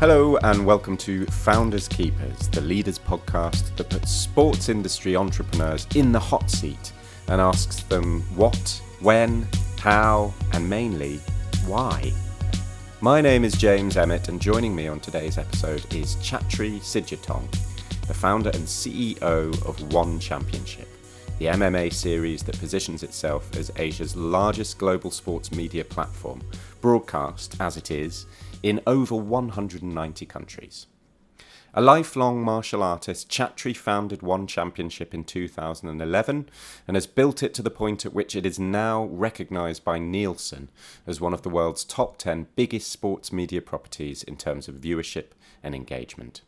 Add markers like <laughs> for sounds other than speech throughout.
Hello, and welcome to Founders Keepers, the leaders podcast that puts sports industry entrepreneurs in the hot seat and asks them what, when, how, and mainly why. My name is James Emmett, and joining me on today's episode is Chatri Sityodtong, the founder and CEO of One Championship, the MMA series that positions itself as Asia's largest global sports media platform, broadcast, as it is, in over 190 countries. A lifelong martial artist, Chatri founded One Championship in 2011 and has built it to the point at which it is now recognised by Nielsen as one of the world's top 10 biggest sports media properties in terms of viewership and engagement.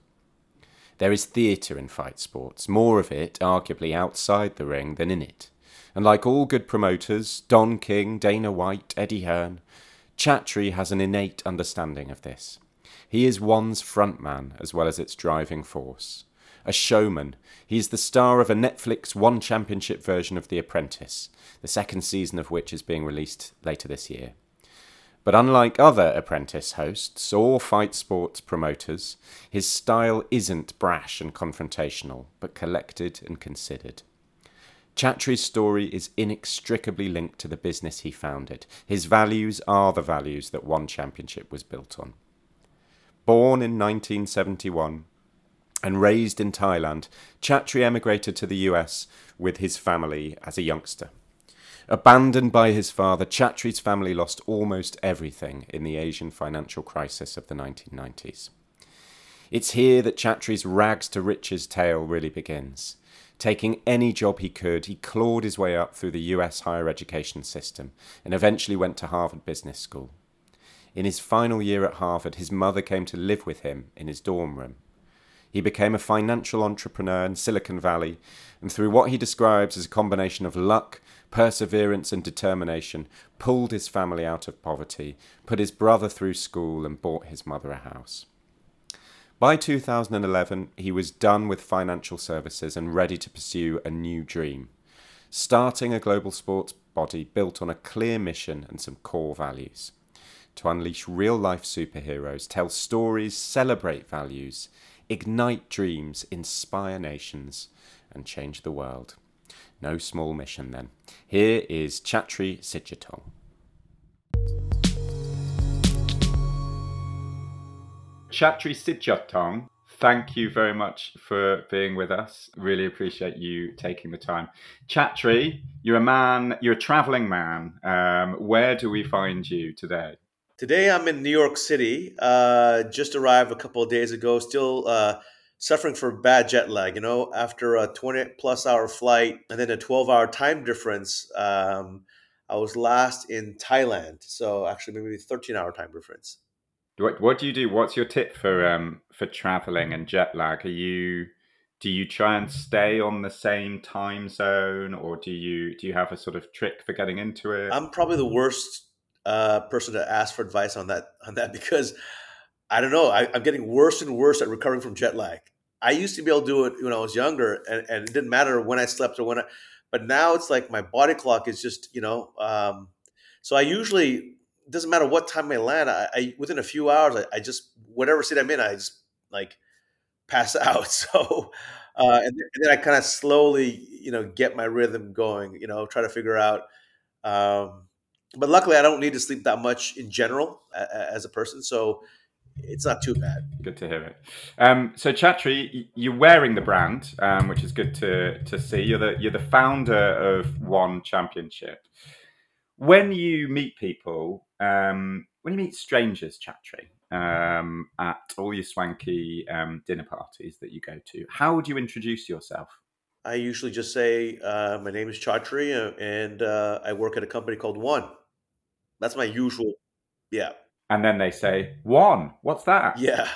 There is theatre in fight sports, more of it arguably outside the ring than in it. And like all good promoters, Don King, Dana White, Eddie Hearn, Chatri has an innate understanding of this. He is one's frontman as well as its driving force. A showman, he is the star of a Netflix One Championship version of The Apprentice, the second season of which is being released later this year. But unlike other apprentice hosts or fight sports promoters, his style isn't brash and confrontational, but collected and considered. Chatri's story is inextricably linked to the business he founded. His values are the values that One Championship was built on. Born in 1971 and raised in Thailand, Chatri emigrated to the US with his family as a youngster. Abandoned by his father, Chatri's family lost almost everything in the Asian financial crisis of the 1990s. It's here that Chatri's rags to riches tale really begins. Taking any job he could, he clawed his way up through the US higher education system and eventually went to Harvard Business School. In his final year at Harvard, his mother came to live with him in his dorm room. He became a financial entrepreneur in Silicon Valley, and through what he describes as a combination of luck, perseverance, and determination, pulled his family out of poverty, put his brother through school, and bought his mother a house. By 2011, he was done with financial services and ready to pursue a new dream starting a global sports body built on a clear mission and some core values. To unleash real life superheroes, tell stories, celebrate values, ignite dreams, inspire nations, and change the world. No small mission then. Here is Chatri Sityodtong. Chatri Sityodtong, thank you very much for being with us. Really appreciate you taking the time. Chatri, you're a man, you're a traveling man. Um, where do we find you today? Today I'm in New York City. Uh, just arrived a couple of days ago. Still uh, suffering from bad jet lag. You know, after a 20 plus hour flight and then a 12 hour time difference. Um, I was last in Thailand, so actually maybe 13 hour time difference. What What do you do? What's your tip for um for traveling and jet lag? Are you do you try and stay on the same time zone, or do you do you have a sort of trick for getting into it? I'm probably the worst uh, person to ask for advice on that on that <laughs> because I don't know. I, am getting worse and worse at recovering from jet lag. I used to be able to do it when I was younger, and, and it didn't matter when I slept or when I. But now it's like my body clock is just you know. Um, so I usually doesn't matter what time I land. I, I within a few hours, I, I, just whatever state I'm in, I just like pass <laughs> out. So, uh, and, and, then I kind of slowly, you know, get my rhythm going. You know, try to figure out. Um, but luckily, I don't need to sleep that much in general as a person, so it's not too bad. Good to hear it. Um, so, Chatri, you're wearing the brand, um, which is good to to see. You're the you're the founder of One Championship when you meet people, um, when you meet strangers, Chatri, um, at all your swanky um, dinner parties that you go to, how would you introduce yourself? I usually just say, uh, "My name is Chatri, uh, and uh, I work at a company called One." That's my usual, yeah. And then they say, "One, what's that?" Yeah.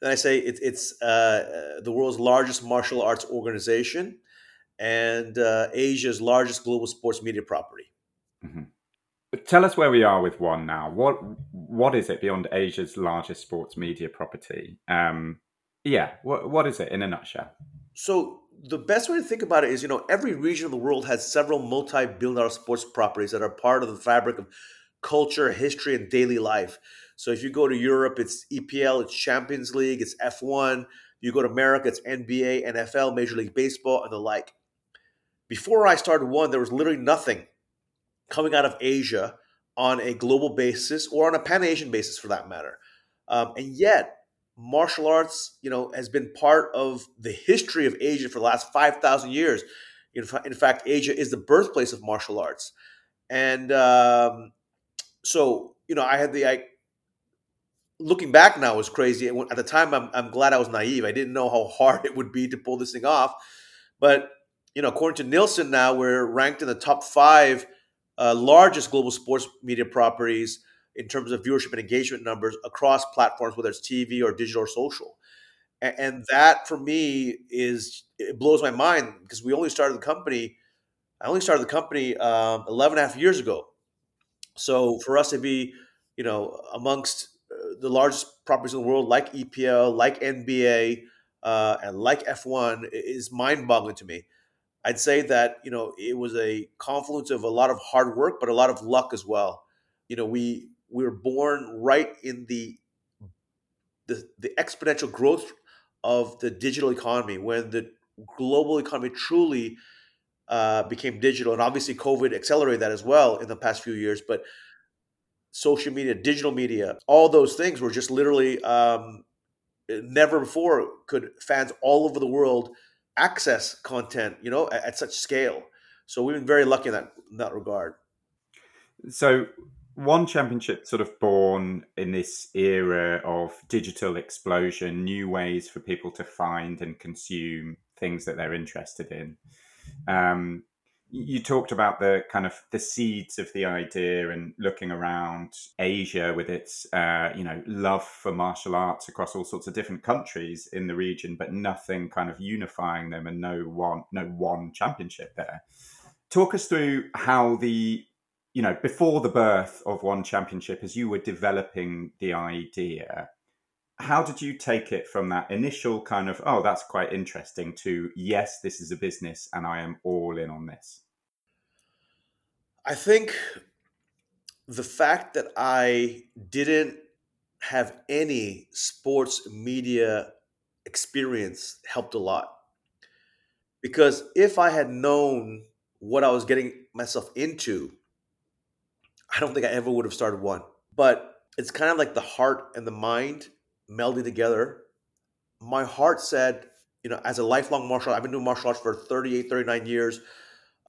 Then I say it, it's uh, uh, the world's largest martial arts organization and uh, Asia's largest global sports media property. Mm-hmm. Tell us where we are with one now. What what is it beyond Asia's largest sports media property? Um, yeah, what what is it in a nutshell? So the best way to think about it is, you know, every region of the world has several multi-billion dollar sports properties that are part of the fabric of culture, history, and daily life. So if you go to Europe, it's EPL, it's Champions League, it's F1. You go to America, it's NBA, NFL, Major League Baseball, and the like. Before I started one, there was literally nothing coming out of Asia on a global basis or on a Pan Asian basis for that matter. Um, and yet, martial arts, you know, has been part of the history of Asia for the last 5,000 years. In, in, fact, Asia is the birthplace of martial arts. And um, so, you know, I had the, I, looking back now was crazy. At the time, I'm, I'm glad I was naive. I didn't know how hard <laughs> it would be to pull this thing off. But, you know, according to Nielsen now, we're ranked in the top five uh, largest global sports media properties in terms of viewership and engagement numbers across platforms, whether it's TV or digital or social. And, and that for me is it blows my mind because we only started the company. I only started the company um, 11 and a half years ago. So for us to be, you know, amongst uh, the largest properties in the world, like EPL, like NBA, uh, and like F1, is mind-boggling to me. I'd say that you know it was a confluence of a lot of hard work, but a lot of luck as well. You know, we we were born right in the the, the exponential growth of the digital economy when the global economy truly uh, became digital, and obviously COVID accelerated that as well in the past few years. But social media, digital media, all those things were just literally um, never before could fans all over the world access content, you know, at, at, such scale. So we've been very lucky in that in that regard. So one championship sort of born in this era of digital explosion, new ways for people to find and consume things that they're interested in. Um, you talked about the kind of the seeds of the idea and looking around Asia with its uh, you know love for martial arts across all sorts of different countries in the region, but nothing kind of unifying them and no one no one championship there. Talk us through how the you know before the birth of one championship, as you were developing the idea, how did you take it from that initial kind of oh that's quite interesting to yes this is a business and i am all in on this i think the fact that i didn't have any sports media experience helped a lot. Because if i had known what i was getting myself into i don't think i ever would have started one. But it's kind of like the heart and the mind melding together. My heart said, you know, as a lifelong martial, I've been doing martial arts for 38, 39 years,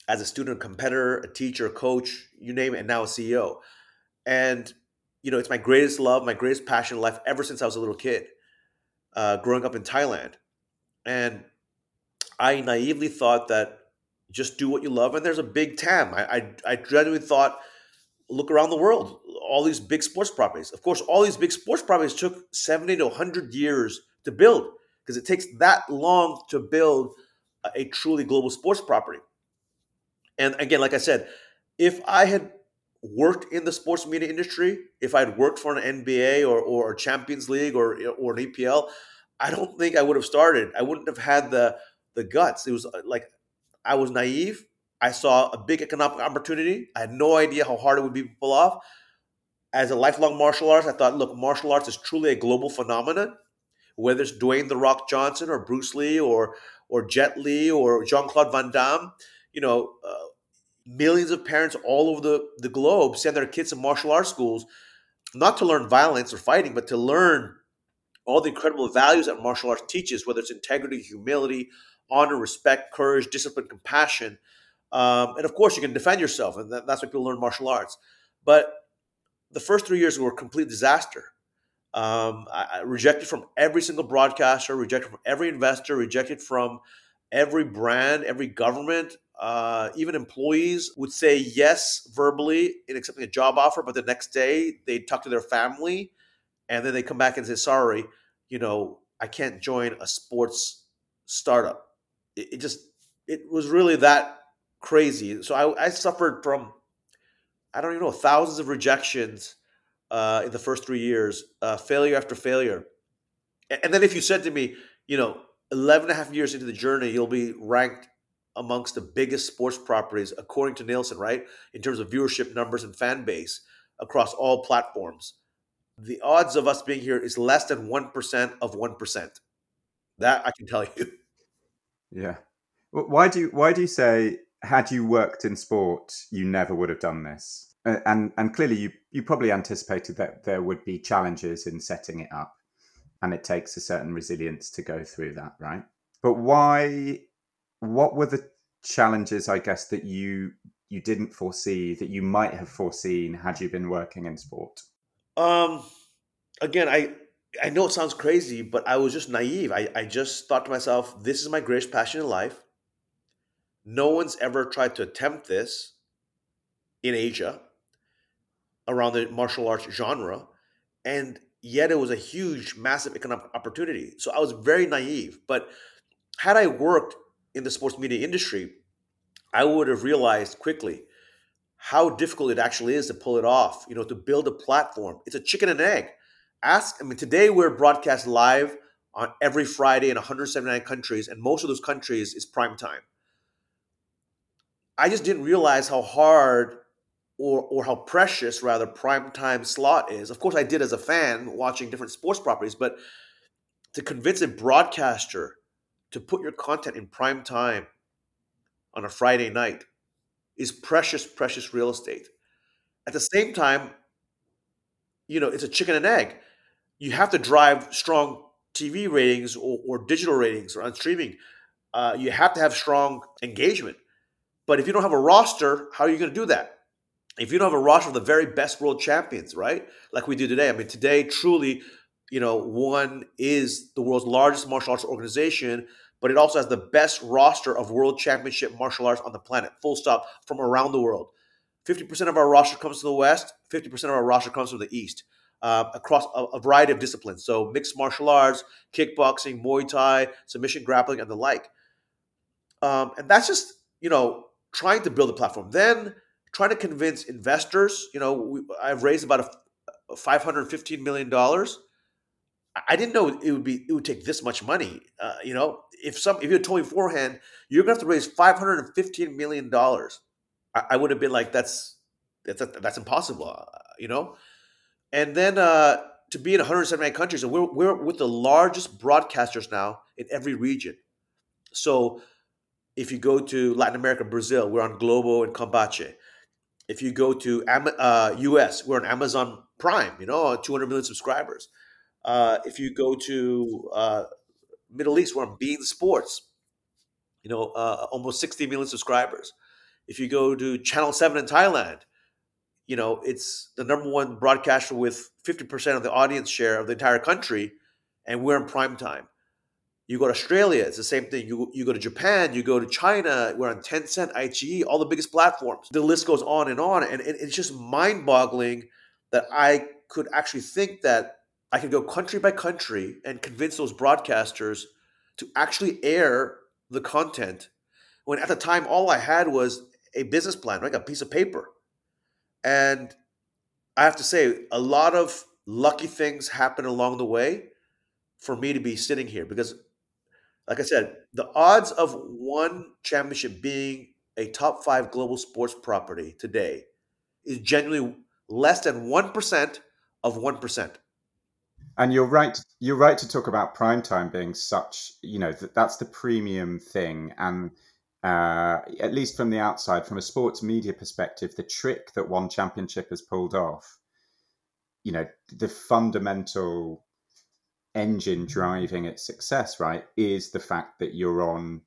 as a student, competitor, a teacher, a coach, you name it, and now a CEO. And, you know, it's my greatest love, my greatest passion in life ever since I was a little kid, uh, growing up in Thailand. And I naively thought that just do what you love, and there's a big TAM. I, I, I genuinely thought, look around the world all these big sports properties. Of course, all these big sports properties took 70 to 100 years to build because it takes that long to build a, truly global sports property. And again, like I said, if I had worked in the sports media industry, if I'd worked for an NBA or, or Champions League or, or an EPL, I don't think I would have started. I wouldn't have had the the guts. It was uh, like I was naive. I saw a big economic opportunity. I had no idea how hard it would be to pull off as a lifelong martial artist, I thought, look, martial arts is truly a global phenomenon. Whether it's Dwayne the Rock Johnson or Bruce Lee or or Jet Li or Jean Claude Van Damme, you know, uh, millions of parents all over the, the globe send their kids to martial arts schools, not to learn violence or fighting, but to learn all the incredible values that martial arts teaches, whether it's integrity, humility, honor, respect, courage, discipline, compassion. Um, and of course, you can defend yourself, and that, that's why people learn martial arts. But the first three years were a complete disaster. Um, I, I rejected from every single broadcaster, rejected from every investor, rejected from every brand, every government, uh, even employees would say yes verbally in accepting a job offer, but the next day they'd talk to their family and then they come back and say, sorry, you know, I can't join a sports startup. It, it just, it was really that crazy. So I, I suffered from I don't even know, thousands of rejections uh, in the first three years, uh, failure after failure. And then if you said to me, you know, 11 and a half years into the journey, you'll be ranked amongst the biggest sports properties, according to Nielsen, right? In terms of viewership numbers and fan base. across all platforms. The odds of us being here is less than 1% of 1%. That I can tell you. Yeah. Why do you, why do you say had you worked in sport you never would have done this? And and clearly you you probably anticipated that there would be challenges in setting it up and it takes a certain resilience to go through that, right? But why what were the challenges I guess that you you didn't foresee that you might have foreseen had you been working in sport? Um, again, I I know it sounds crazy, but I was just naive. I, I just thought to myself, this is my greatest passion in life. No one's ever tried to attempt this in Asia around the martial arts genre. And yet it was a huge, massive economic opportunity. So I was very naive. But had I worked in the sports media industry, I would have realized quickly how difficult it actually is to pull it off, you know, to build a platform. It's a chicken and egg. Ask, I mean, today we're broadcast live on every Friday in 179 countries, and most of those countries is prime time. I just didn't realize how hard or, or how precious rather prime time slot is. Of course, I did as a fan watching different sports properties, but to convince a broadcaster to put your content in prime time on a Friday night is precious, precious real estate. At the same time, you know, it's a chicken and egg. You have to drive strong TV ratings or, or digital ratings or on streaming. Uh, you have to have strong engagement. But if you don't have a roster, how are you going to do that? If you don't have a roster of the very best world champions, right? Like we do today. I mean, today, truly, you know, one is the world's largest martial arts organization but it also has the best roster of world championship martial arts on the planet, full stop, from around the world. 50% of our roster comes from the West, 50% of our roster comes from the East, uh, across a, a, variety of disciplines. So, mixed martial arts, kickboxing, Muay Thai, submission grappling, and the like. Um, and that's just, you know, trying to build a platform. Then, trying to convince investors, you know, we, I've raised about a, a $515 million I didn't know it would be it would take this much money. Uh, you know, if some if you had told me beforehand you're gonna have to raise five hundred and fifteen million dollars, I, I, would have been like, that's that's that's impossible. Uh, you know, and then uh, to be in 178 countries, and we're we're with the largest broadcasters now in every region. So, if you go to Latin America, Brazil, we're on Globo and Combate. If you go to uh, US, we're on Amazon Prime. You know, 200 million subscribers uh, if you go to uh, Middle East, we're on beIN Sports. You know, uh, almost 60 million subscribers. If you go to Channel 7 in Thailand, you know, it's the number one broadcaster with 50% of the audience share of the entire country, and we're in prime time. You go to Australia, it's the same thing. You, you go to Japan, you go to China, we're on Tencent, iQIYI, all the biggest platforms. The list goes on and on. And, and it's just mind boggling that I could actually think that I could go country by country and convince those broadcasters to actually air the content when at the time all I had was a business plan, like a piece of paper. And I have to say, a lot of lucky things happened along the way for me to be sitting here because, like I said, the odds of one championship being a top five global sports property today is generally less than 1% of 1%. And you're right. You're right to talk about prime time being such. You know that that's the premium thing, and uh, at least from the outside, from a sports media perspective, the trick that one championship has pulled off. You know, the fundamental engine driving its success, right, is the fact that you're on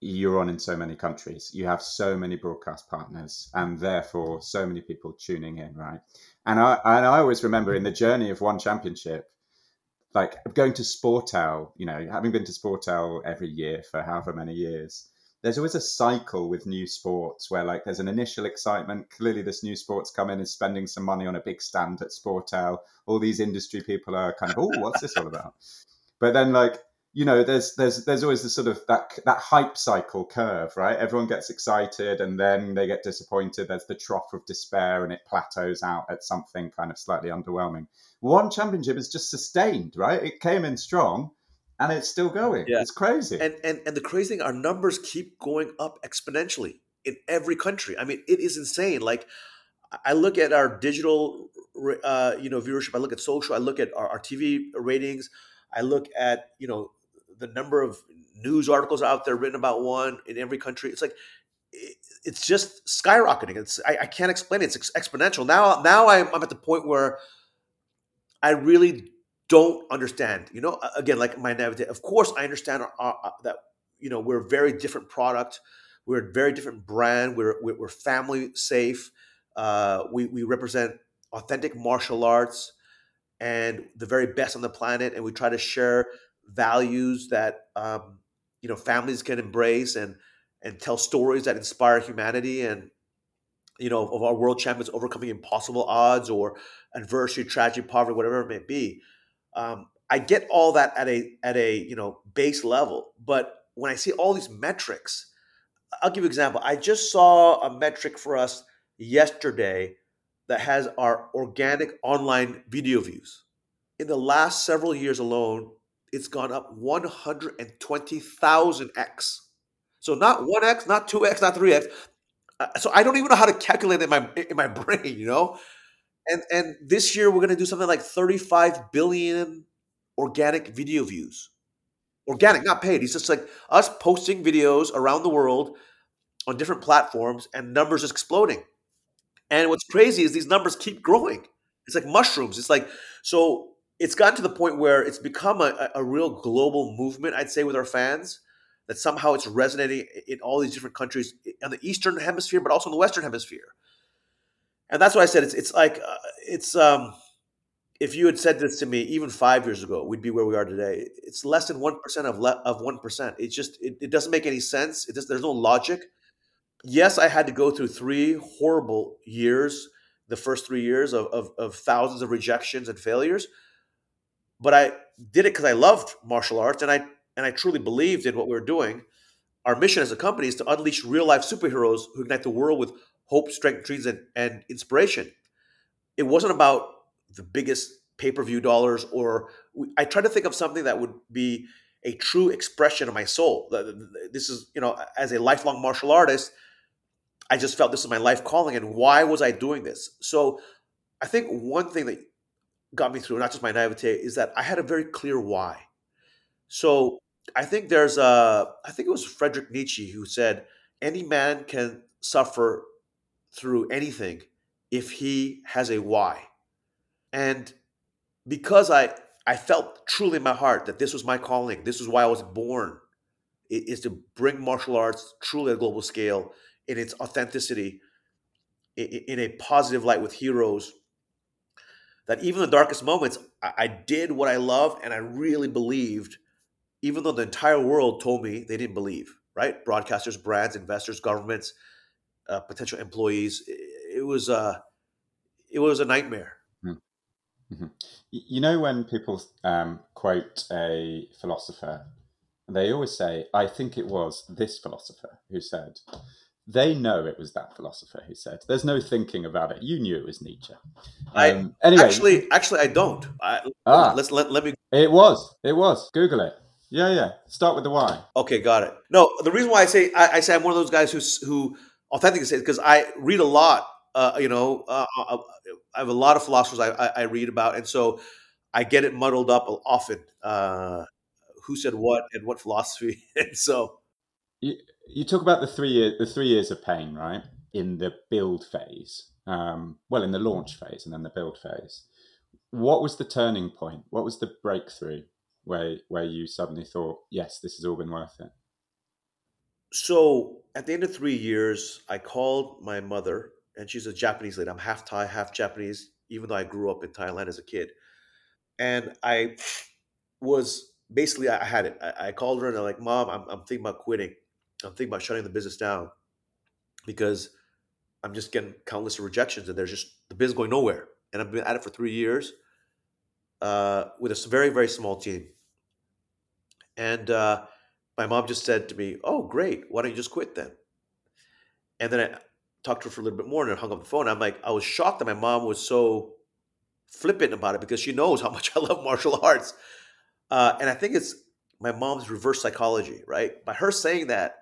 you're on in so many countries. You have so many broadcast partners, and therefore so many people tuning in, right? And I and I always remember in the journey of one championship, like going to Sportel, you know, having been to Sportel every year for however many years, there's always a cycle with new sports where like there's an initial excitement. Clearly, this new sports come in is spending some money on a big stand at Sportel. All these industry people are kind of, oh, what's this all about? <laughs> But then like you know there's there's there's always this sort of that that hype cycle curve right everyone gets excited and then they get disappointed there's the trough of despair and it plateaus out at something kind of slightly underwhelming one championship is just sustained right it came in strong and it's still going yeah. it's crazy and, and and the crazy thing our numbers keep going up exponentially in every country i mean it is insane like I look at our digital, uh, you know, viewership. I look at social. I look at our, our TV ratings. I look at you know the number of news articles out there written about one in every country. It's like it's just skyrocketing. It's I, I can't explain it. It's exponential. Now now I'm, I'm at the point where I really don't understand. You know, again, like my naivete. Of course, I understand our, our, that you know we're a very different product. We're a very different brand. We're we're, we're family safe. Uh, we we represent authentic martial arts and the very best on the planet, and we try to share values that um, you know families can embrace and and tell stories that inspire humanity and you know of our world champions overcoming impossible odds or adversity tragedy poverty whatever it may be um, i get all that at a at a you know base level but when i see all these metrics i'll give you an example i just saw a metric for us yesterday that has our organic online video views in the last several years alone it's gone up 120,000x. So not 1x, not 2x, not 3x. Uh, so I don't even know how to calculate it in my in my <laughs> brain, you know? And and this year we're going to do something like 35 billion organic video views. Organic, not paid. It's just like us posting videos around the world on different platforms and numbers just exploding. And what's crazy is these numbers keep growing. It's like mushrooms. It's like so it's gotten to the point where it's become a, a real global movement, I'd say, with our fans. That somehow it's resonating in all these different countries in the Eastern Hemisphere, but also in the Western Hemisphere. And that's why I said it's it's like uh, it's um, if you had said this to me even five years ago, we'd be where we are today. It's less than one percent of le- of one percent. It's just it, it, doesn't make any sense. It just, there's no logic. Yes, I had to go through three horrible years, the first three years of, of, of thousands of rejections and failures but I did it because I loved martial arts and I and I truly believed in what we were doing. Our mission as a company is to unleash real life superheroes who ignite the world with hope, strength, dreams, and, and inspiration. It wasn't about the biggest pay per view dollars, or I tried to think of something that would be a true expression of my soul. This is, you know, as a lifelong martial artist, I just felt this is my life calling, and why was I doing this? So, I think one thing that got me through, not just my naivete, is that I had a very clear why. So I think there's a, I think it was Frederick Nietzsche who said, any man can suffer through anything if he has a why. And because I, I felt truly in my heart that this was my calling, this is why I was born, is to bring martial arts truly at a global scale in its authenticity, in a positive light with heroes that even the darkest moments, I, I did what I loved and I really believed, even though the entire world told me they didn't believe, right? Broadcasters, brands, investors, governments, uh, potential employees. It, it was uh, it was a nightmare. Hmm. Mm-hmm. You know, when people um, quote a philosopher, they always say, I think it was this philosopher who said, they know it was that philosopher who said. There's no thinking about it. You knew it was Nietzsche. I um, anyway, actually, actually, I don't. I, ah, let's let, let me. It was. It was. Google it. Yeah, yeah. Start with the why. Okay, got it. No, the reason why I say I, I say I'm one of those guys who who authentically says because I read a lot. Uh, you know, uh, uh, uh, I have a lot of philosophers I, I, I, read about, and so I get it muddled up often. Uh, who said what and what philosophy, <laughs> and so you talk about the three years, the three years of pain, right? In the build phase, um, well, in the launch phase, and then the build phase. What was the turning point? What was the breakthrough where where you suddenly thought, yes, this has all been worth it? So at the end of three years, I called my mother, and she's a Japanese lady. I'm half Thai, half Japanese, even though I grew up in Thailand as a kid. And I was basically I had it. I, I called her and I'm like, Mom, I'm, I'm thinking about quitting. I'm thinking about shutting the business down because I'm just getting countless rejections and there's just the business going nowhere. And I've been at it for three years uh, with a very, very small team. And uh, my mom just said to me, Oh, great. Why don't you just quit then? And then I talked to her for a little bit more and I hung up the phone. I'm like, I was shocked that my mom was so flippant about it because she knows how much <laughs> I love martial arts. Uh, and I think it's my mom's reverse psychology, right? By her saying that,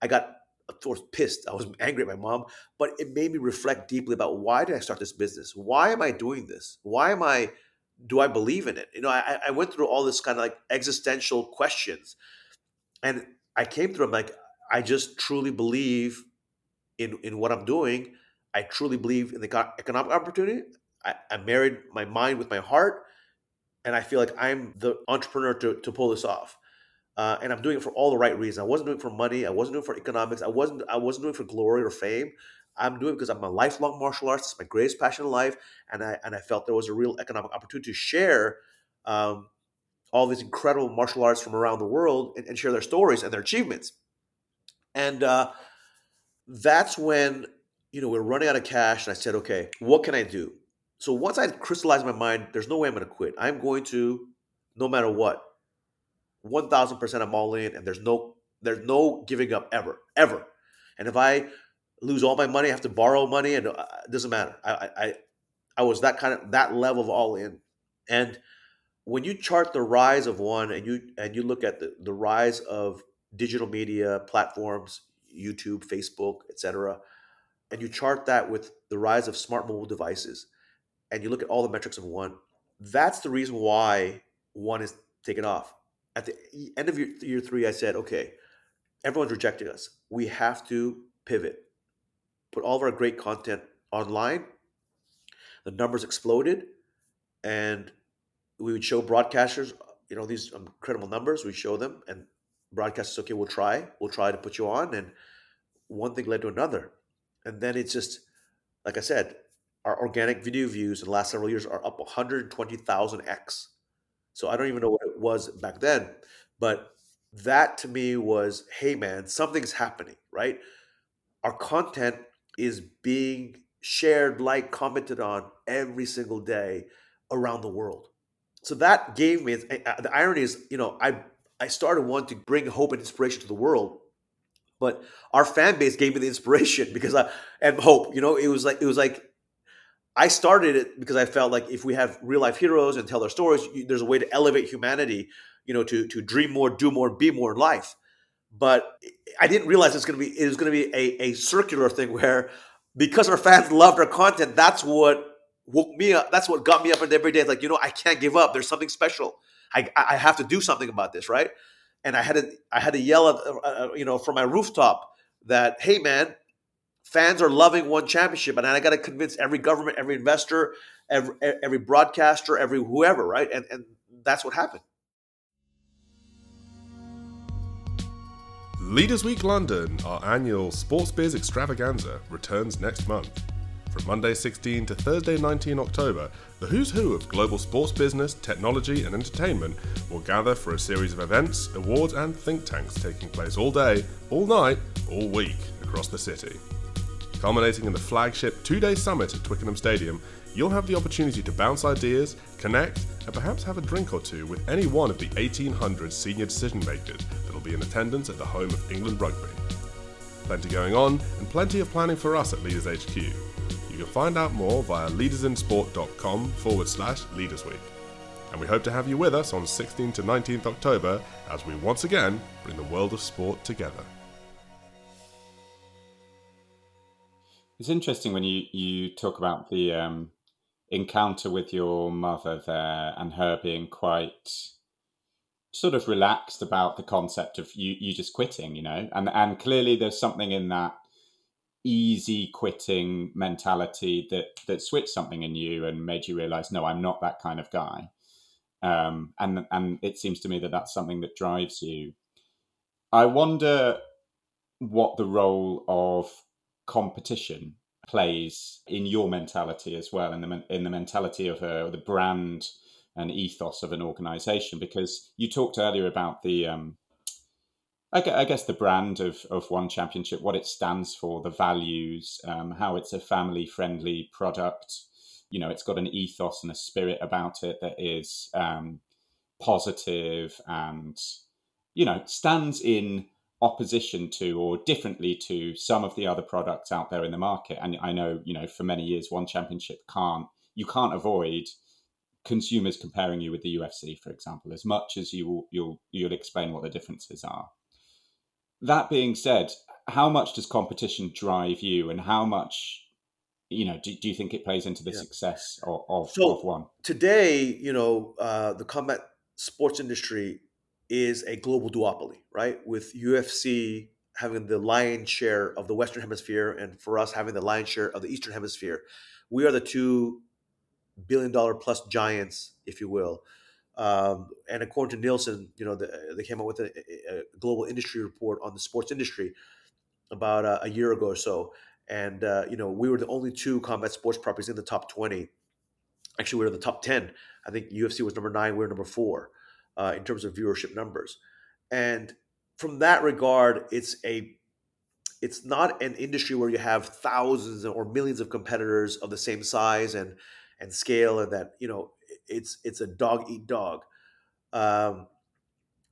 I got of course pissed. I was <laughs> angry at my mom, but it made me reflect deeply about why did I start this business? Why am I doing this? Why am I? Do I believe in it? You know, I, I went through all this kind of like existential questions, and I came through. I'm like, I just truly believe in in what I'm doing. I truly believe in the economic opportunity. I, I married my mind with my heart, and I feel like I'm the entrepreneur to to pull this off. Uh, and I'm doing it for all the right reasons. I wasn't doing it for money. I wasn't doing it for economics. I wasn't. I wasn't doing it for glory or fame. I'm doing it because I'm a lifelong martial artist. It's my greatest passion in life, and I and I felt there was a real economic opportunity to share um, all these incredible martial arts from around the world and, and share their stories and their achievements. And uh, that's when you know we're running out of cash, and I said, okay, what can I do? So once I crystallized my mind, there's no way I'm going to quit. I'm going to, no matter what, one thousand percent I'm all in, and there's no there's no giving up ever, ever. And if I lose all my money, I have to borrow money, and uh, it doesn't matter. I, I I was that kind of that level of all in. And when you chart the rise of one, and you and you look at the the rise of digital media platforms, YouTube, Facebook, etc., and you chart that with the rise of smart mobile devices, and you look at all the metrics of one, that's the reason why one is taken off at the end of year, year three, I said, okay, everyone's rejecting us. We have to pivot, put all of our great content online. The numbers exploded, and we would show broadcasters, you know, these incredible numbers. We show them, and broadcasters, okay, we'll try, we'll try to put you on, and one thing led to another, and then it's just, like I said, our organic video views in the last several years are up 120,000 x so I don't even know what it was back then, but that to me was, hey man, something's happening, right? Our content is being shared, like, commented on every single day around the world. So that gave me uh, the irony is, you know, I I started wanting to bring hope and inspiration to the world, but our fan base gave me the inspiration <laughs> because I and hope. You know, it was like it was like I started it because I felt like if we have real life heroes and tell their stories, there's a way to elevate humanity, you know, to to dream more, do more, be more in life. But I didn't realize it's going to be it was going to be a, a circular thing <laughs> where because our fans loved our content, that's what woke me up. That's what got me up every day. It's like you know, I can't give up. There's something special. I I have to do something about this, right? And I had to I had to yell at uh, uh you know from my rooftop that hey man fans are loving one championship, and I got to convince every government, every investor, every, every broadcaster, every whoever, right? And and that's what happened. Leaders Week London, our annual Sports Biz extravaganza, returns next month. From Monday 16 to Thursday 19 October, the who's who of global sports business, technology, and entertainment will gather for a series of events, awards, and think tanks taking place all day, all night, all week across the city. Culminating in the flagship two day summit at Twickenham Stadium, you'll have the opportunity to bounce ideas, connect, and perhaps have a drink or two with any one of the 1800 senior decision makers that'll be in attendance at the home of England Rugby. Plenty going on, and plenty of planning for us at Leaders HQ. You can find out more via leadersinsport.com forward slash leadersweek. And we hope to have you with us on 16th to 19th October as we once again bring the world of sport together. It's interesting when you you talk about the um, encounter with your mother there and her being quite sort of relaxed about the concept of you you just quitting, you know, and and clearly there's something in that easy quitting mentality that that switched something in you and made you realize no i'm not that kind of guy um, and and it seems to me that that's something that drives you i wonder what the role of competition plays in your mentality as well, in the in the mentality of uh, the brand and ethos of an organization. Because you talked earlier about the, um, I, guess the brand of of One Championship, what it stands for, the values, um, how it's a family friendly product. You know, it's got an ethos and a spirit about it that is um, positive and you know stands in opposition to or differently to some of the other products out there in the market. And I know, you know, for many years, one championship can't you can't avoid consumers comparing you with the UFC, for example, as much as you will you'll you'll explain what the differences are. That being said, how much does competition drive you, and how much, you know, do, do you think it plays into the Yeah. success of, of, So- of one? today, you know, uh, the combat sports industry is a global duopoly, right? With UFC having the lion's share of the Western Hemisphere, and for us having the lion's share of the Eastern Hemisphere, we are the two billion dollar plus giants, if you will. Um, and according to Nielsen, you know, the, they came out with a, a- a global industry report on the sports industry about uh, a year ago or so. And uh, you know, we were the only two combat sports properties in the top twenty. Actually, we were in the top ten. I think UFC was number nine. We were number four uh, in terms of viewership numbers. And from that regard, it's a it's not an industry where you have thousands or millions of competitors of the same size and and scale, and that you know it's it's a dog eat dog. Um,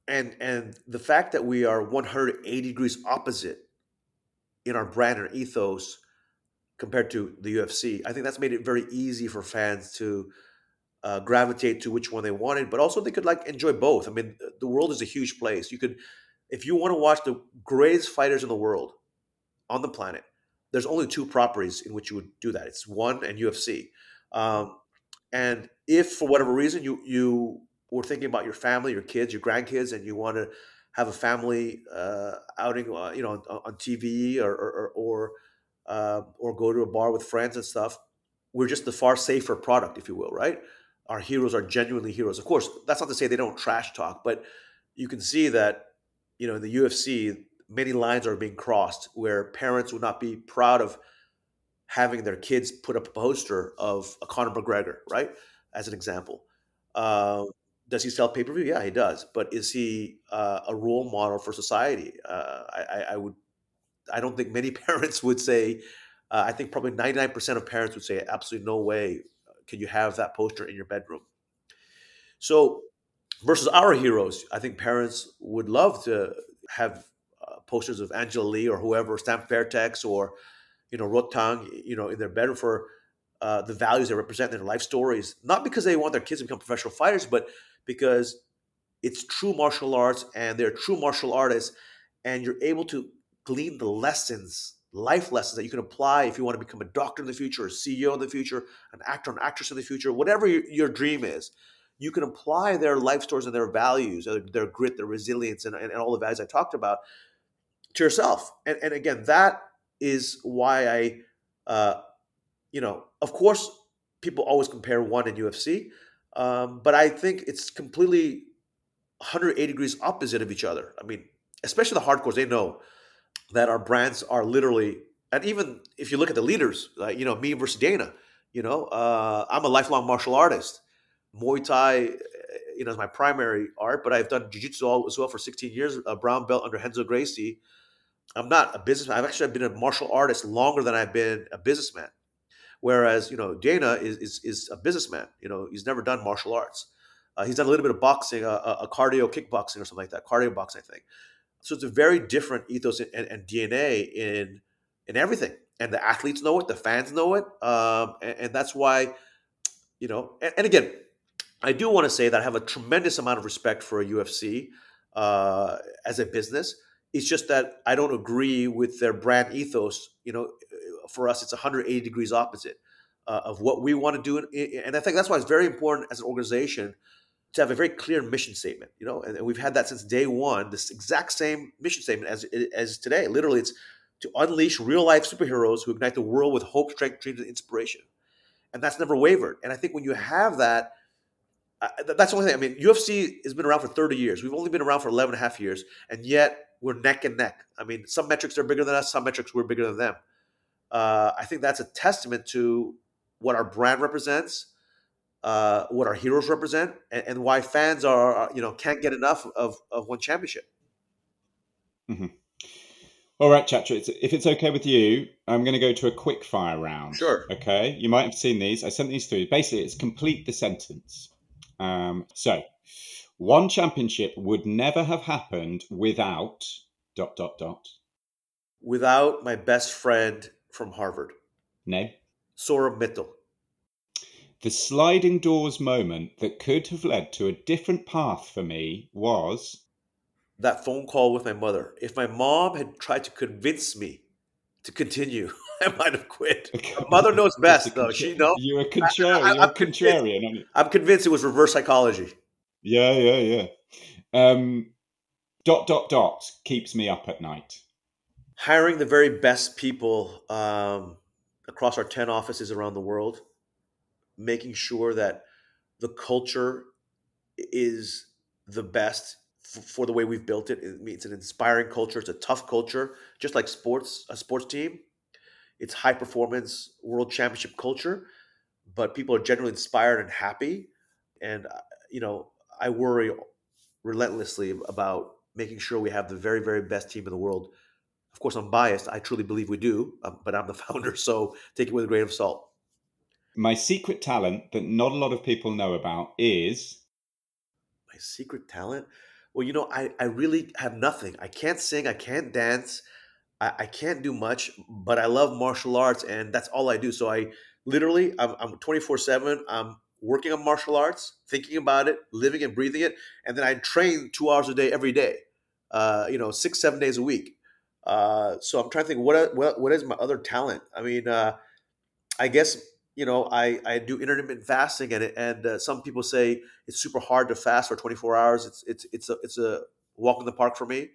and and the fact that we are 180 degrees opposite in our brand and ethos compared to the UFC, I think that's made it very easy for fans to uh, gravitate to which one they wanted, but also they could like enjoy both. I mean, the world is a huge place. You could, if you want to watch the greatest fighters in the world on the planet, there's only two properties in which you would do that. It's one and UFC. Um, and if for whatever reason you you were thinking about your family, your kids, your grandkids, and you want to have a family uh, outing, uh, you know, on, on TV or or or, uh, or go to a bar with friends and stuff, we're just the far safer product, if you will, right? Our heroes are genuinely heroes. Of course, that's not to say they don't trash talk, but you can see that, you know, in the UFC, many lines are being crossed where parents would not be proud of having their kids put up a poster of a Conor McGregor, right? As an example. Uh, does he sell pay per view? Yeah, he does. But is he uh, a role model for society? Uh, I, I, would. I don't think many <laughs> parents would say. Uh, I think probably ninety nine percent of parents would say, absolutely no way can you have that poster in your bedroom. So, versus our heroes, I think parents would love to have uh, posters of Angela Lee or whoever, Stamp Fairtex or you know Rodtang, you know, in their bedroom for uh, the values they represent, their life stories. Not because they want their kids to become professional fighters, but because it's true martial arts and they're true martial artists, and you're able to glean the lessons, life lessons that you can apply if you want to become a doctor in the future, a CEO in the future, an actor, an actress in the future, whatever your, your dream is. You can apply their life stories and their values, their, their grit, their resilience, and, and, and all the values I talked about to yourself. And, and again, that is why I, uh, you know, of course, people always compare one and UFC, um, but I think it's completely 180 degrees opposite of each other. I mean, especially the hardcores, they know that our brands are literally, and even if you look at the leaders, like you know, me versus Dana, you know, uh, I'm a lifelong martial artist. Muay Thai, you know, is my primary art, but I've done jiu-jitsu as well for 16 years, a brown belt under Renzo Gracie. I'm not a businessman. I've actually been a martial artist longer than I've been a businessman. Whereas, you know, Dana is is, is a businessman. You know, he's never done martial arts. Uh, he's done a little bit of boxing, uh, a, a cardio kickboxing or something like that, cardio boxing, I think. So it's a very different ethos and, and DNA in in everything, and the athletes know it, the fans know it, um, and, and, that's why, you know. And, and, again, I do want to say that I have a tremendous amount of respect for a UFC uh, as a business. It's just that I don't agree with their brand ethos. You know, for us, it's 180 degrees opposite uh, of what we want to do, and I think that's why it's very important as an organization to have a very clear mission statement, you know, and, and, we've had that since day one. This exact same mission statement as as today. Literally, it's to unleash real life superheroes who ignite the world with hope, strength, dreams, and inspiration, and that's never wavered. And I think when you have that, uh, that's the only thing. I mean, UFC has been around for 30 years. We've only been around for 11 and a half years, and yet we're neck and neck. I mean, some metrics are bigger than us, some metrics we're bigger than them. Uh, I think that's a testament to what our brand represents uh, what our heroes represent and, and, why fans are you know can't get enough of, of one championship. Mm-hmm. All right Chatri if it's okay with you i'm going to go to a quick fire round. Sure. Okay? You might have seen these. I sent these through. Basically it's complete the sentence. Um, so one championship would never have happened without dot dot dot. Without my best friend from harvard name Saurabh Mittal the sliding doors moment that could have led to a different path for me was that phone call with my mother. If my mom had tried to convince me to continue, <laughs> I might have quit. My mother knows <laughs> best, though. She knows. You're a contrarian. I, I, you're a contrarian. Convinced, I'm convinced it was reverse psychology. Yeah, yeah, yeah. Um, dot dot dot keeps me up at night. Hiring the very best people um, across our ten offices around the world, making sure that the culture is the best for the way we've built it. It's an inspiring culture. It's a tough culture, just like sports, a sports team. It's high performance world championship culture, but people are generally inspired and happy. And uh, you know, I worry relentlessly about making sure we have the very, very best team in the world. Of course, I'm biased. I truly believe we do, um, but I'm the <laughs> founder, so take it with a grain of salt. My secret talent that not a lot of people know about is my secret talent. Well, you know, I, I really have nothing. I can't sing. I can't dance. I, I can't do much, but I love martial arts, and that's all I do. So I literally, I'm, I'm 24 seven. I'm working on martial arts, thinking about it, living and breathing it, and then I train two hours a day every day. Uh, you know, six seven days a week. Uh, so I'm trying to think what what what is my other talent? I mean, uh, I guess you know I, I do intermittent fasting and and uh, some people say it's super hard to fast for 24 hours. It's it's it's a it's a walk in the park for me.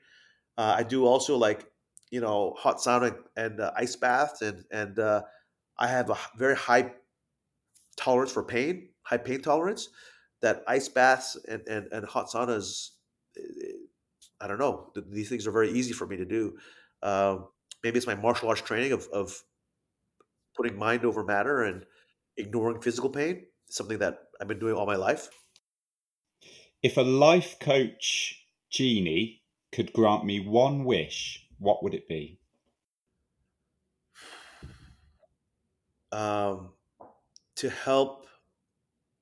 Uh, I do also like you know hot sauna and uh, ice baths and and uh, I have a very high tolerance for pain high pain tolerance that ice baths and, and, and hot saunas i don't know these things are very easy for me to do. Um, maybe it's my martial arts training of, of putting mind over matter and ignoring physical pain something that i've been doing all my life. If a life coach genie could grant me one wish what would it be? Um, to help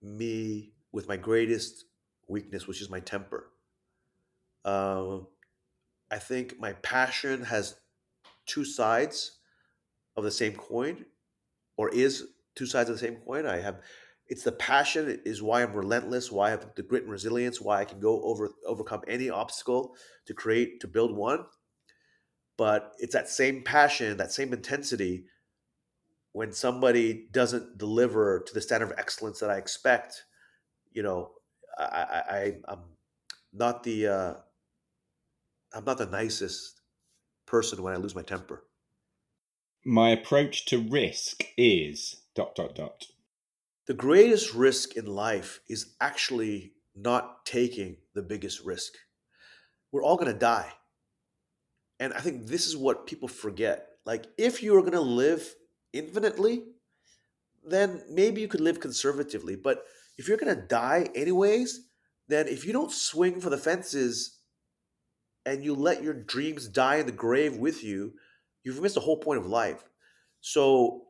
me with my greatest weakness, which is my temper. Um, I think my passion has two sides of the same coin, or is two sides of the same coin. I have it's the passion is why I'm relentless, why I have the grit and resilience, why I can go over overcome any obstacle to create to build one. But it's that same passion, that same intensity when somebody doesn't deliver to the standard of excellence that I expect, you know, I, I, I'm not the uh, I'm not the nicest person when I lose my temper. My approach to risk is dot dot dot. The greatest risk in life is actually not taking the biggest risk. We're all going to die. And I think this is what people forget. Like, if you're going to live infinitely, then maybe you could live conservatively. But if you're going to die anyways, then if you don't swing for the fences and you let your dreams die in the grave with you, you've missed the whole point of life. So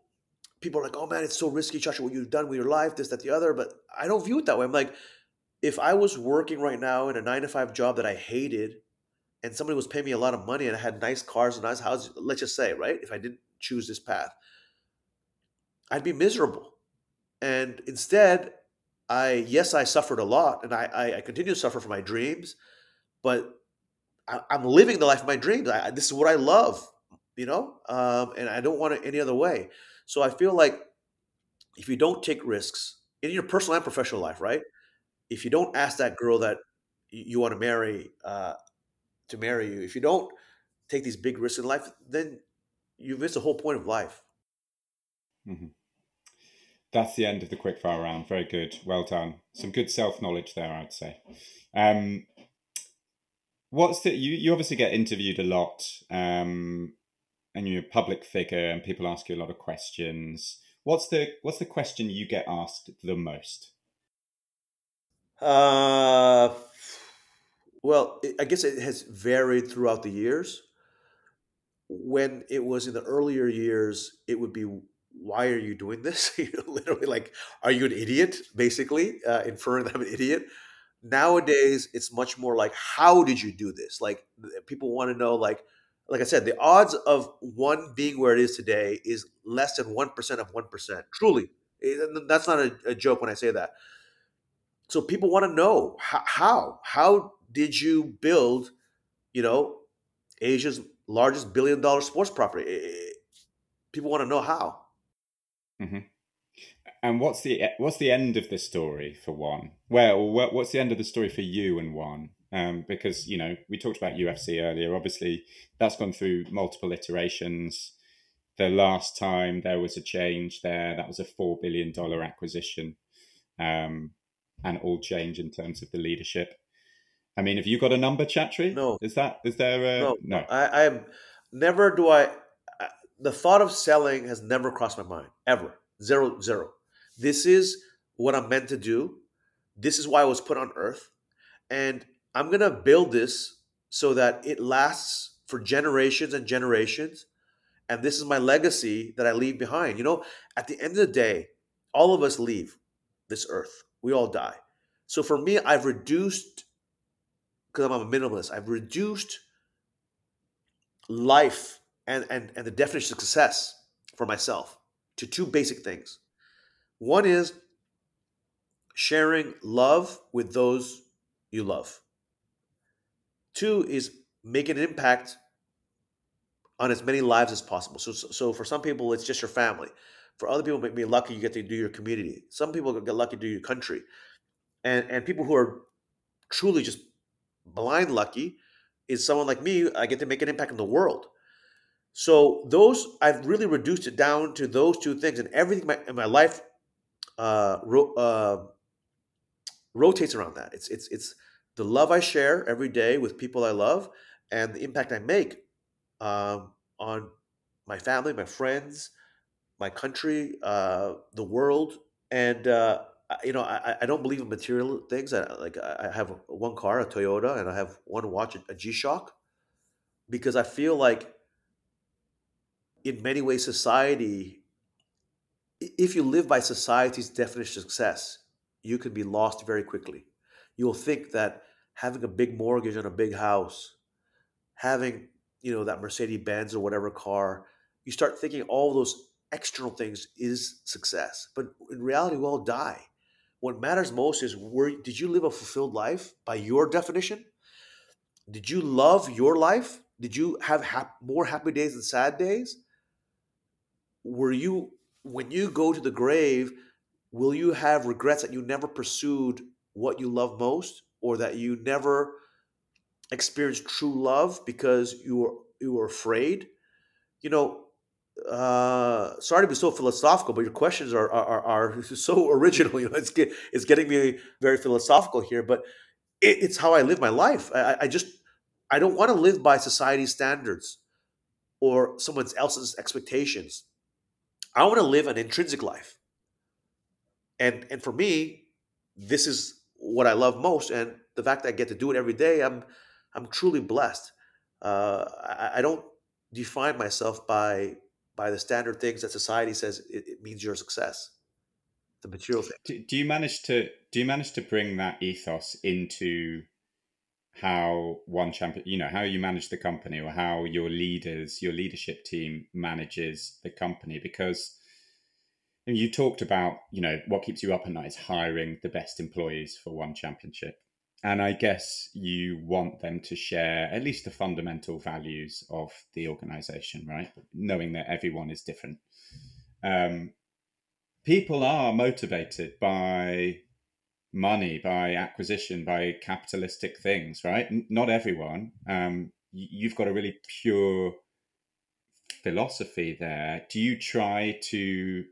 people are like, oh man, it's so risky, Chacha, what you've done with your life, this, that, the other. But I don't view it that way. I'm like, if I was working right now in a nine to five job that I hated and somebody was paying me a lot of money and I had nice cars and nice houses, let's just say, right? If I didn't choose this path, I'd be miserable. And instead, I yes, I suffered a lot, and I I, I continue to suffer for my dreams, but I, am living the life of my dreams. I, this is what I love, you know, um, and I don't want it any other way. So I feel like if you don't take risks in your personal and professional life, right? If you don't ask that girl that you, want to marry uh, to marry you, if you don't take these big risks in life, then you miss the whole point of life. Mm-hmm. That's the end of the quickfire round. Very good. Well done. Some good self knowledge there, I'd say. Um, what's the you? You obviously get interviewed a lot, um, and you're a public figure, and people ask you a lot of questions. What's the What's the question you get asked the most? Uh, well, I guess it has varied throughout the years. When it was in the earlier years, it would be why are you doing this? <laughs> you literally, like, are you an idiot? Basically, uh, inferring that I'm an idiot. Nowadays, it's much more like, how did you do this? Like, people want to know, like, like I said, the odds of one being where it is today is less than one percent of one percent. Truly, eh, that's not a, a, joke when I say that. So people want to know how, how did you build you know, Asia's largest billion dollar sports property. Eh, eh, people want to know how. Mm-hmm. And what's the what's the end of the story for one? Well, what's the end of the story for you and one? Um, because you know we talked about UFC earlier. Obviously, that's gone through multiple iterations. The last time there was a change there, that was a four billion dollar acquisition, um, and all change in terms of the leadership. I mean, have you got a number, Chatri? No. Is that is there? A, no, no. I, I'm never do I. The thought of selling has never crossed my mind ever. Zero, zero. This is what I'm meant to do. This is why I was put on earth, and I'm gonna build this so that it lasts for generations and generations. And this is my legacy that I leave behind. You know, at the end of the day, all of us leave this earth. We all die. So for me, I've reduced because I'm a minimalist, I've reduced life and, and, and the definition of success for myself to two basic things. One is sharing love with those you love. Two is making an impact on as many lives as possible. So, so for some people, it's just your family. For other people, may be lucky you get to do your community. Some people get lucky to do your country, and and people who are truly just blind lucky is someone like me. I get to make an impact in the world. So those I've really reduced it down to those two things, and everything in my, in my life uh, ro- uh, rotates around that. It's it's it's the love I share every day with people I love, and the impact I make um, on my family, my friends, my country, uh, the world, and uh, you know, I, I don't believe in material things. I, like I have one car, a Toyota, and I have one watch, a G-Shock, because I feel like, in many ways, society. If you live by society's definition of success, you can be lost very quickly. You will think that having a big mortgage on a big house, having you know that Mercedes Benz or whatever car, you start thinking all those external things is success. But in reality, we all die what matters most is were did you live a fulfilled life by your definition? Did you love your life? Did you have ha- more happy days than sad days? Were you when you go to the grave, will you have regrets that you never pursued what you love most or that you never experienced true love because you were you were afraid? You know, uh, sorry to be so philosophical, but your questions are are, are <laughs> so original. You know, it's get, it's getting me very philosophical here, but it, it's how I live my life. I, I just I don't want to live by society's standards or someone else's expectations. I want to live an intrinsic life, and and for me, this is what I love most, and the fact that I get to do it every day, I'm I'm truly blessed. Uh, I, I don't define myself by by the standard things that society says it, it means your success. The material thing. do, do you manage to do you manage to bring that ethos into how one champion you know how you manage the company or how your leaders your leadership team manages the company because you talked about you know what keeps you up at night is hiring the best employees for one championship and I guess you want them to share at least the fundamental values of the organization, right? Knowing that everyone is different. Um, people are motivated by money, by acquisition, by capitalistic things, right? Not everyone. Um, you've got a really pure philosophy there. Do you try to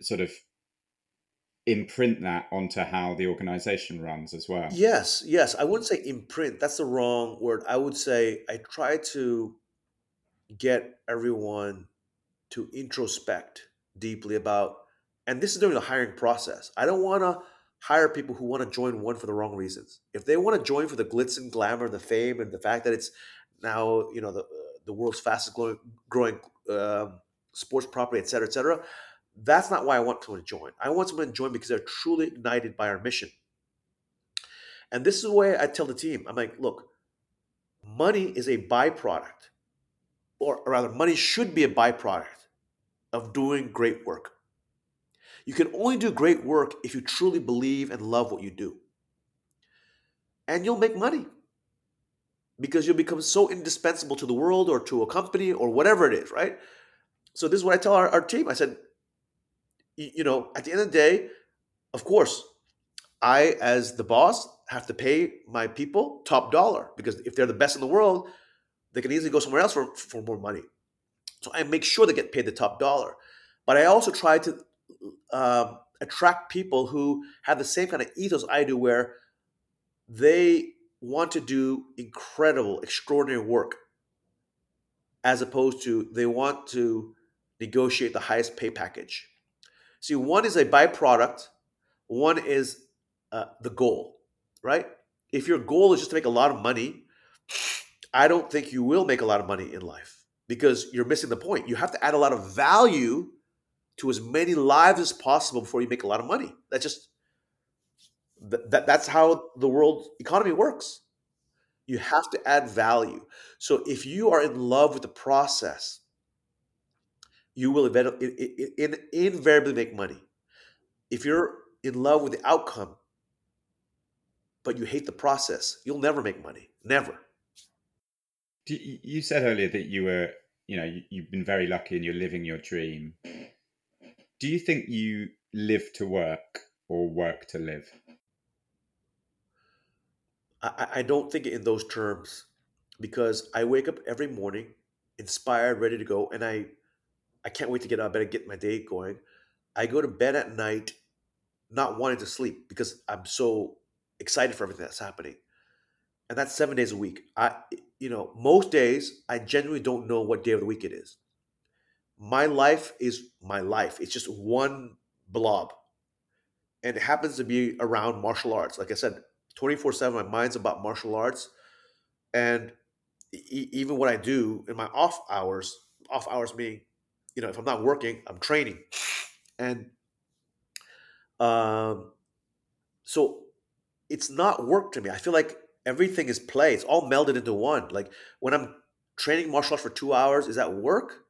sort of imprint that onto how the organization runs as well. Yes, yes. I wouldn't say imprint. That's the wrong word. I would say I try to get everyone to introspect deeply about, and this is during the hiring process. I don't want to hire people who want to join one for the wrong reasons. If they want to join for the glitz and glamour, the fame, and the fact that it's now you know the the world's fastest growing, growing uh, sports property, et cetera, et cetera that's not why I want someone to join. I want someone to join because they're truly ignited by our mission. And this is the way I tell the team I'm like, look, money is a byproduct, or rather, money should be a byproduct of doing great work. You can only do great work if you truly believe and love what you do. And you'll make money. because you'll become so indispensable to the world or to a company or whatever it is, right? So this is what I tell our, our team. I said, you know, at the end of the day, of course, I, as the boss, have to pay my people top dollar because if they're the best in the world, they can easily go somewhere else for, for more money. So I make sure they get paid the top dollar. But I also try to um, attract people who have the same kind of ethos I do, where they want to do incredible, extraordinary work, as opposed to they want to negotiate the highest pay package. See, one is a byproduct, one is uh, the goal, right? If your goal is just to make a lot of money, I don't think you will make a lot of money in life because you're missing the point. You have to add a lot of value to as many lives as possible before you make a lot of money. That's just that, that's how the world economy works. You have to add value. So if you are in love with the process, you will invariably make money. If you're in love with the outcome, but you hate the process, you'll never make money. Never. You said earlier that you were, you know, you've been very lucky and you're living your dream. Do you think you live to work or work to live? I, I don't think in those terms because I wake up every morning inspired, ready to go, and I I can't wait to get out of bed and get my day going. I go to bed at night not wanting to sleep because I'm so excited for everything that's happening. And that's seven days a week. I, you know, most days I genuinely don't know what day of the week it is. My life is my life. It's just one blob. And it happens to be around martial arts. Like I said, 24 7, my mind's about martial arts. And e- even what I do in my off hours, off hours meaning you know, if I'm not working, I'm training. And um, so it's not work to me. I feel like everything is play. It's all melded into one. Like when I'm training martial arts for two hours, is that work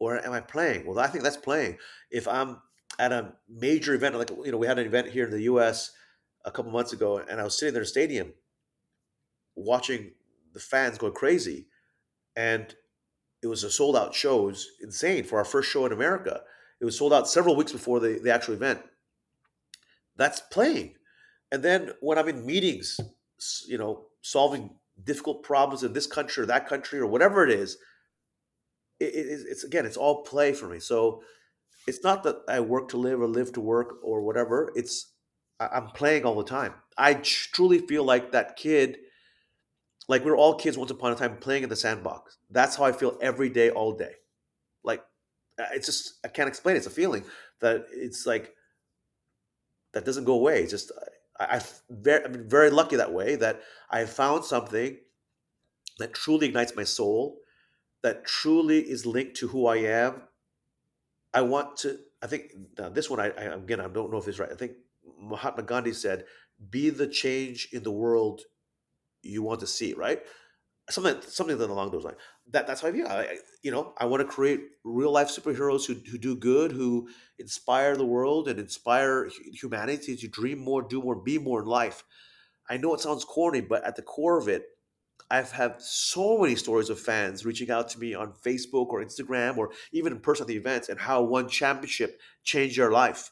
or am I playing? Well, I think that's playing. If I'm at a major event, like you know, we had an event here in the U.S. a couple months ago, and I was sitting there in the stadium watching the fans go crazy, and it was a sold out show. It was insane for our first show in America. It was sold out several weeks before the, the actual event. That's playing. And then when I'm in meetings, you know, solving difficult problems in this country or that country or whatever it is, it, it, it's again, it's all play for me. So it's not that I work to live or live to work or whatever. It's I'm playing all the time. I truly feel like that kid like we are all kids once upon a time playing in the sandbox. That's how I feel every day, all day. Like it's just I can't explain. It. It's a feeling that it's like that doesn't go away. It's just I, I very I'm very lucky that way that I found something that truly ignites my soul, that truly is linked to who I am. I want to. I think this one. I, I again I don't know if it's right. I think Mahatma Gandhi said, "Be the change in the world you want to see, right? Something something along those lines. That that's how I view. I, you know, I want to create real life superheroes who who do good, who inspire the world and inspire humanity to dream more, do more, be more in life. I know it sounds corny, but at the core of it, I've had so many stories of fans reaching out to me on Facebook or Instagram or even in person at the events and how one championship changed their life.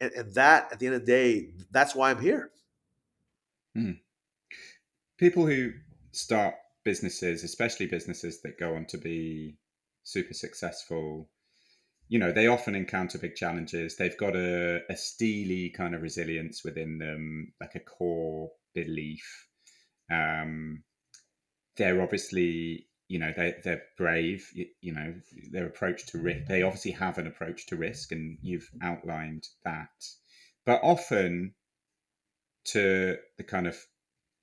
And, and that, at the end of the day, that's why I'm here. Hmm people who start businesses, especially businesses that go on to be super successful, you know, they often encounter big challenges. They've got a, a steely kind of resilience within them, like a core belief. Um, they're obviously, you know, they, they're brave, you, you know, their approach to risk, they obviously have an approach to risk, and you've outlined that. But often, to the kind of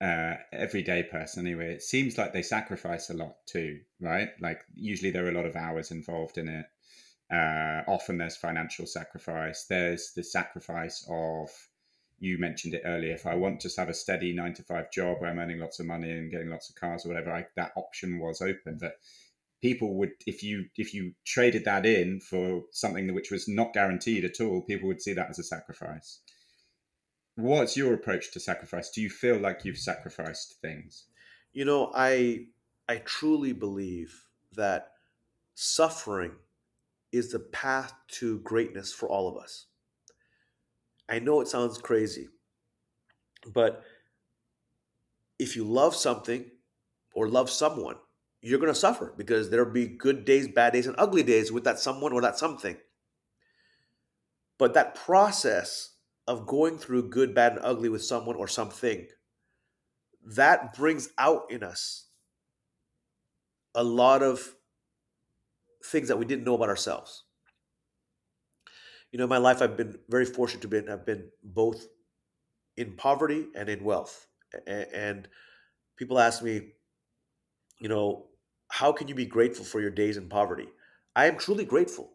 uh, everyday person anyway, it seems like they sacrifice a lot too, right? Like usually there are a lot of hours involved in it. Uh, often there's financial sacrifice. There's the sacrifice of, you mentioned it earlier, if I want to have a steady nine to five job where I'm earning lots of money and getting lots of cars or whatever, I, that option was open. But people would, if you if you traded that in for something which was not guaranteed at all, people would see that as a sacrifice what's your approach to sacrifice? Do you feel like you've sacrificed things? You know, I I truly believe that suffering is the path to greatness for all of us. I know it sounds crazy, but if you love something or love someone, you're going to suffer because there'll be good days, bad days, and ugly days with that someone or that something. But that process of going through good, bad, and ugly with someone or something, that brings out in us a lot of things that we didn't know about ourselves. You know, in my life, I've been very fortunate to be I've been both in poverty and in wealth. And people ask me, you know, how can you be grateful for your days in poverty? I am truly grateful.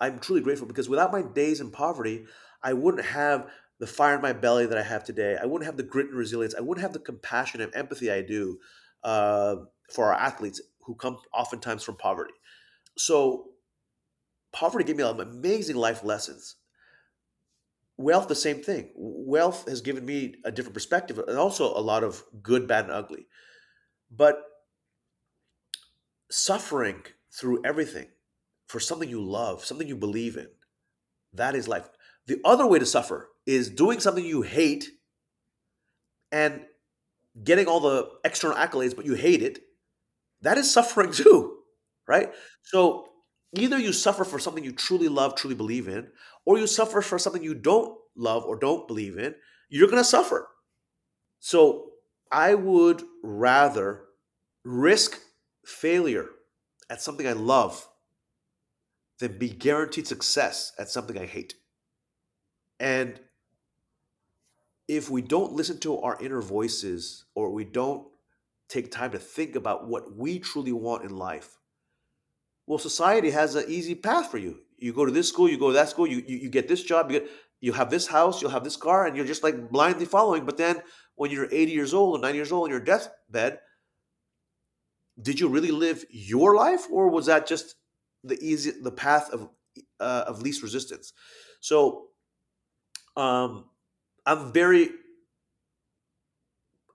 I'm truly grateful because without my days in poverty, I wouldn't have the fire in my belly that I have today. I wouldn't have the grit and resilience. I wouldn't have the compassion and empathy I do uh, for our athletes who come oftentimes from poverty. So, poverty gave me amazing life lessons. Wealth, the same thing. Wealth has given me a different perspective and also a lot of good, bad, and ugly. But suffering through everything for something you love, something you believe in, that is life. The other way to suffer is doing something you hate and getting all the external accolades, but you hate it. That is suffering <laughs> too, right? So either you suffer for something you truly love, truly believe in, or you suffer for something you don't love or don't believe in, you're going to suffer. So I would rather risk failure at something I love than be guaranteed success at something I hate. And if we don't listen to our inner voices or we don't take time to think about what we truly want in life, well, society has an easy path for you. You go to this school, you go to that school, you, you, you get this job, you, get, you have this house, you'll have this car, and you're just like blindly following. But then when you're 80 years old or 90 years old on your deathbed, did you really live your life or was that just the easy the path of uh, of least resistance so um i'm very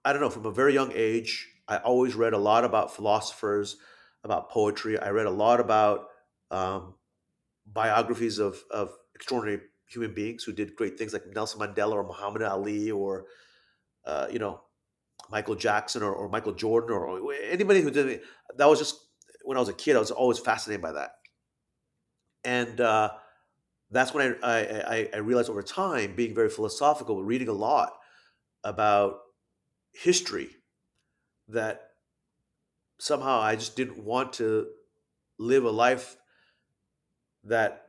i don't know from a very young age i always read a lot about philosophers about poetry i read a lot about um, biographies of of extraordinary human beings who did great things like nelson mandela or muhammad ali or uh, you know Michael Jackson or, or Michael Jordan or anybody who did it. That was just when I was a kid. I was always fascinated by that, and uh, that's when I, I I realized over time, being very philosophical, reading a lot about history, that somehow I just didn't want to live a life that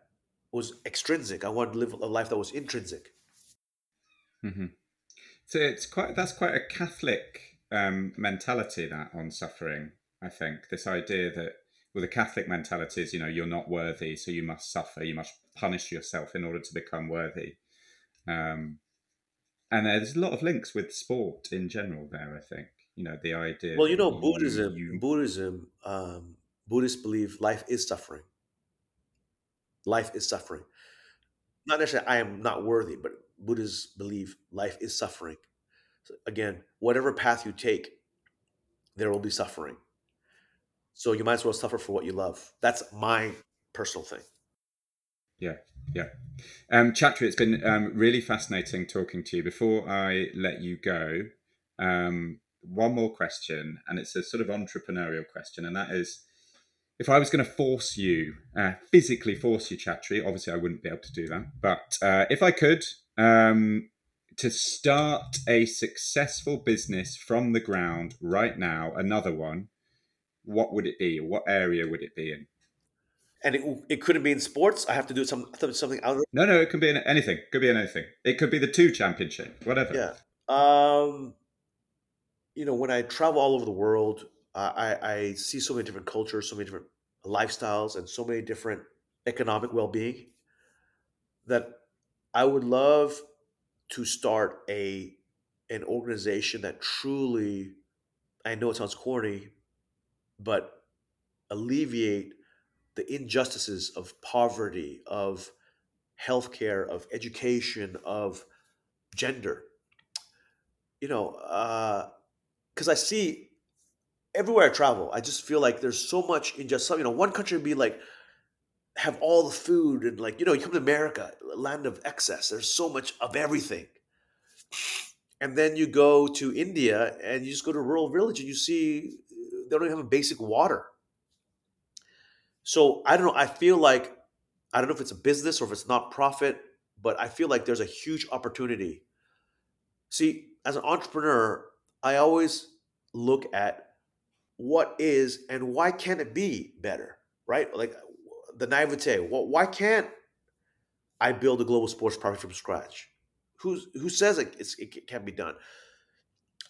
was extrinsic. I wanted to live a life that was intrinsic. Mm-hmm. So it's quite that's quite a Catholic um, mentality that on suffering. I think this idea that well, the Catholic mentality is you know you're not worthy, so you must suffer, you must punish yourself in order to become worthy. Um, and there's a lot of links with sport in general there. I think you know the idea. Well, you know, Buddhism. You, Buddhism. Um, Buddhists believe life is suffering. Life is suffering. Not necessarily I am not worthy, but Buddhists believe life is suffering. So again, whatever path you take, there will be suffering. So you might as well suffer for what you love. That's my personal thing. Yeah, yeah. Um, Chatri, it's been um, really fascinating talking to you. Before I let you go, um, one more question, and it's a sort of entrepreneurial question, and that is if I was going to force you, uh, physically force you, Chatri, obviously I wouldn't be able to do that, but uh, if I could, um, to start a successful business from the ground right now, another one, what would it be? What area would it be in? And it, it couldn't be in sports. I have to do some something other. No, no, it can be in anything. Could be in anything. It could be the two championship, whatever. Yeah. Um, you know, when I travel all over the world, I, I see so many different cultures, so many different lifestyles, and so many different economic well-being that I would love to start a an organization that truly I know it sounds corny, but alleviate the injustices of poverty, of healthcare, of education, of gender. You know, uh, because I see everywhere I travel, I just feel like there's so much in just some. You know, one country would be like have all the food and like you know you come to America, land of excess. There's so much of everything. And then you go to India and you just go to a rural village and you see they don't even have a basic water. So I don't know. I feel like I don't know if it's a business or if it's not profit, but I feel like there's a huge opportunity. See, as an entrepreneur, I always look at what is and why can't it be better, right? Like the naivete. Well, why can't I build a global sports product from scratch? Who's who says it, it can be done?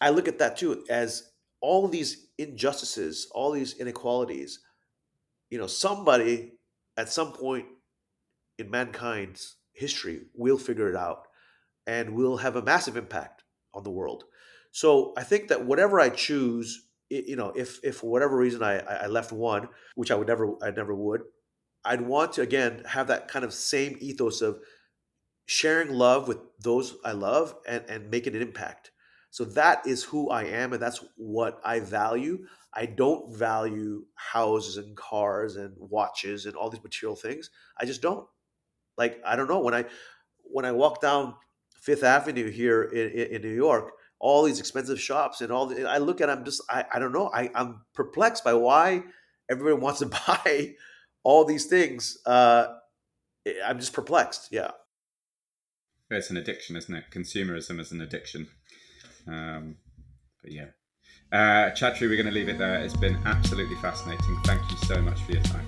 I look at that too as all these injustices, all these inequalities. You know, somebody at some point in mankind's history will figure it out, and will have a massive impact on the world. So I think that whatever I choose, you know, if if for whatever reason I I left one, which I would never I never would, I'd want to again have that kind of same ethos of sharing love with those I love and, and making an impact. So that is who I am and that's what I value. I don't value houses and cars and watches and all these material things. I just don't. Like I don't know when I when I walk down Fifth Avenue here in, in New York, all these expensive shops and all the, I look at I'm just I, I don't know. I, I'm perplexed by why everybody <laughs> wants to buy all these things. Uh, I'm just perplexed. Yeah it's an addiction, isn't it? Consumerism is an addiction. Um, but yeah. Uh, Chatri, we're going to leave it there. It's been absolutely fascinating. Thank you so much for your time.